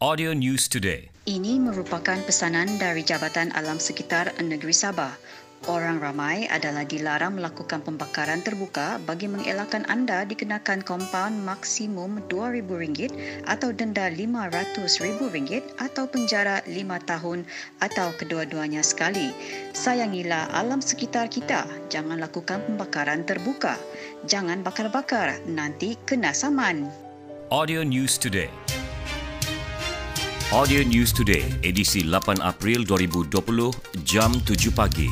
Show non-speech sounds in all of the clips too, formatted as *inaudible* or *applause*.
Audio News Today. Ini merupakan pesanan dari Jabatan Alam Sekitar Negeri Sabah. Orang ramai adalah dilarang melakukan pembakaran terbuka bagi mengelakkan anda dikenakan kompaun maksimum RM2,000 atau denda RM500,000 atau penjara 5 tahun atau kedua-duanya sekali. Sayangilah alam sekitar kita. Jangan lakukan pembakaran terbuka. Jangan bakar-bakar. Nanti kena saman. Audio News Today. Audio News Today, edisi 8 April 2020, jam 7 pagi.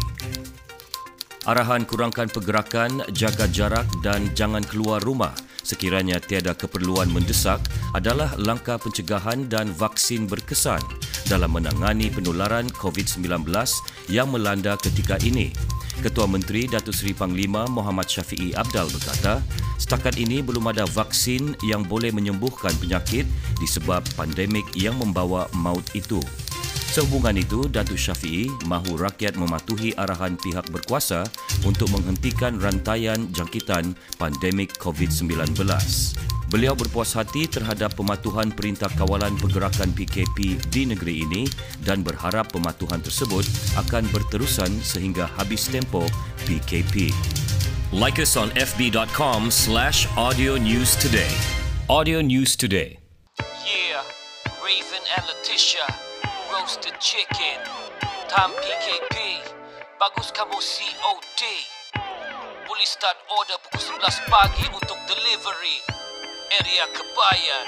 Arahan kurangkan pergerakan, jaga jarak dan jangan keluar rumah sekiranya tiada keperluan mendesak adalah langkah pencegahan dan vaksin berkesan dalam menangani penularan COVID-19 yang melanda ketika ini. Ketua Menteri Datuk Seri Panglima Muhammad Syafiee Abdal berkata, setakat ini belum ada vaksin yang boleh menyembuhkan penyakit disebab pandemik yang membawa maut itu. Sehubungan itu, Datuk Syafiee mahu rakyat mematuhi arahan pihak berkuasa untuk menghentikan rantaian jangkitan pandemik COVID-19. Beliau berpuas hati terhadap pematuhan Perintah Kawalan Pergerakan PKP di negeri ini dan berharap pematuhan tersebut akan berterusan sehingga habis tempo PKP. Like us on fb.com slash audio news today. Audio News Today. Yeah, Raven and Letitia, roasted chicken. Time PKP, bagus kamu COD. Boleh start order pukul 11 pagi untuk delivery. Area Kebayan.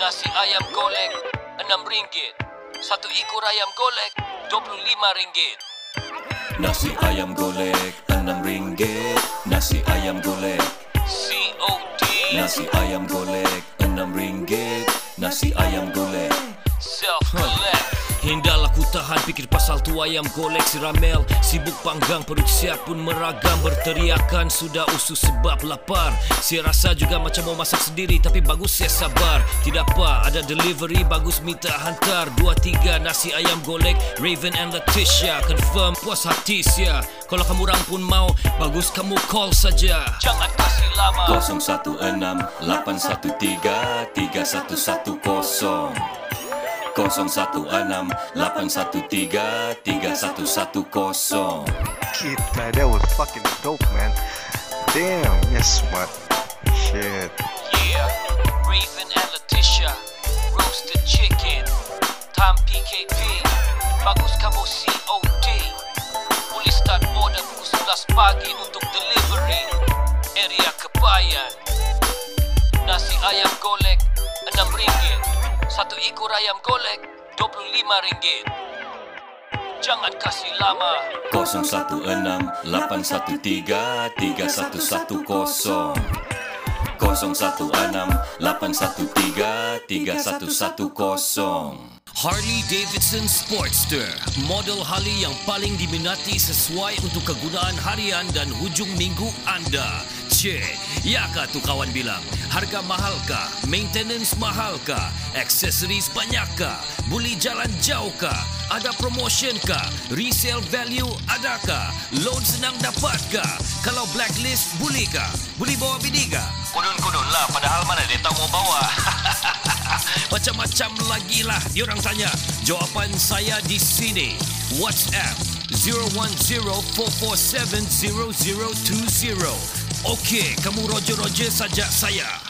Nasi ayam golek RM6. Satu ekor ayam golek RM25. Nasi ayam golek RM6. Nasi ayam golek. COD. Nasi ayam golek RM6. Nasi ayam golek. Pasal tu ayam golek si ramel. Sibuk panggang perut siap pun meragam. Berteriakan sudah usus sebab lapar. Saya rasa juga macam mau masak sendiri Tapi bagus saya sabar. Tidak apa ada delivery bagus minta hantar. Dua tiga nasi ayam golek Raven and Letitia. Confirm puas hati sia. Kalau kamu orang pun mau Bagus kamu call saja. Jangan kasih lama. 016 813 3110 016 813 3110 Kid, man, that was fucking dope, man. Damn, yes, smart. Shit. Yeah, Raven and Letitia, roasted chicken. Time PKP, bagus kamu COD. Boleh start order pukul 11 pagi untuk Satu ekor ayam golek RM25. Jangan kasih lama. 016 813 3110 016 813 3110 Harley Davidson Sportster Model Harley yang paling diminati sesuai untuk kegunaan harian dan hujung minggu anda Cik, yakah tu kawan bilang Harga mahalkah? Maintenance mahalkah? Aksesoris banyakkah? Boleh jalan jauhkah? Ada promotion kah? Resale value adakah? Loan senang dapatkah? Kalau blacklist bolehkah? Boleh bawa bini kah? Kudun-kudun lah padahal mana dia tahu mau bawa. *laughs* Macam-macam lagi lah diorang tanya. Jawapan saya di sini. WhatsApp 010-447-0020. Okey, kamu roger-roger saja saya.